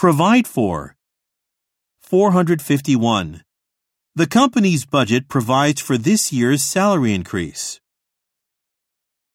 Provide for. 451. The company's budget provides for this year's salary increase.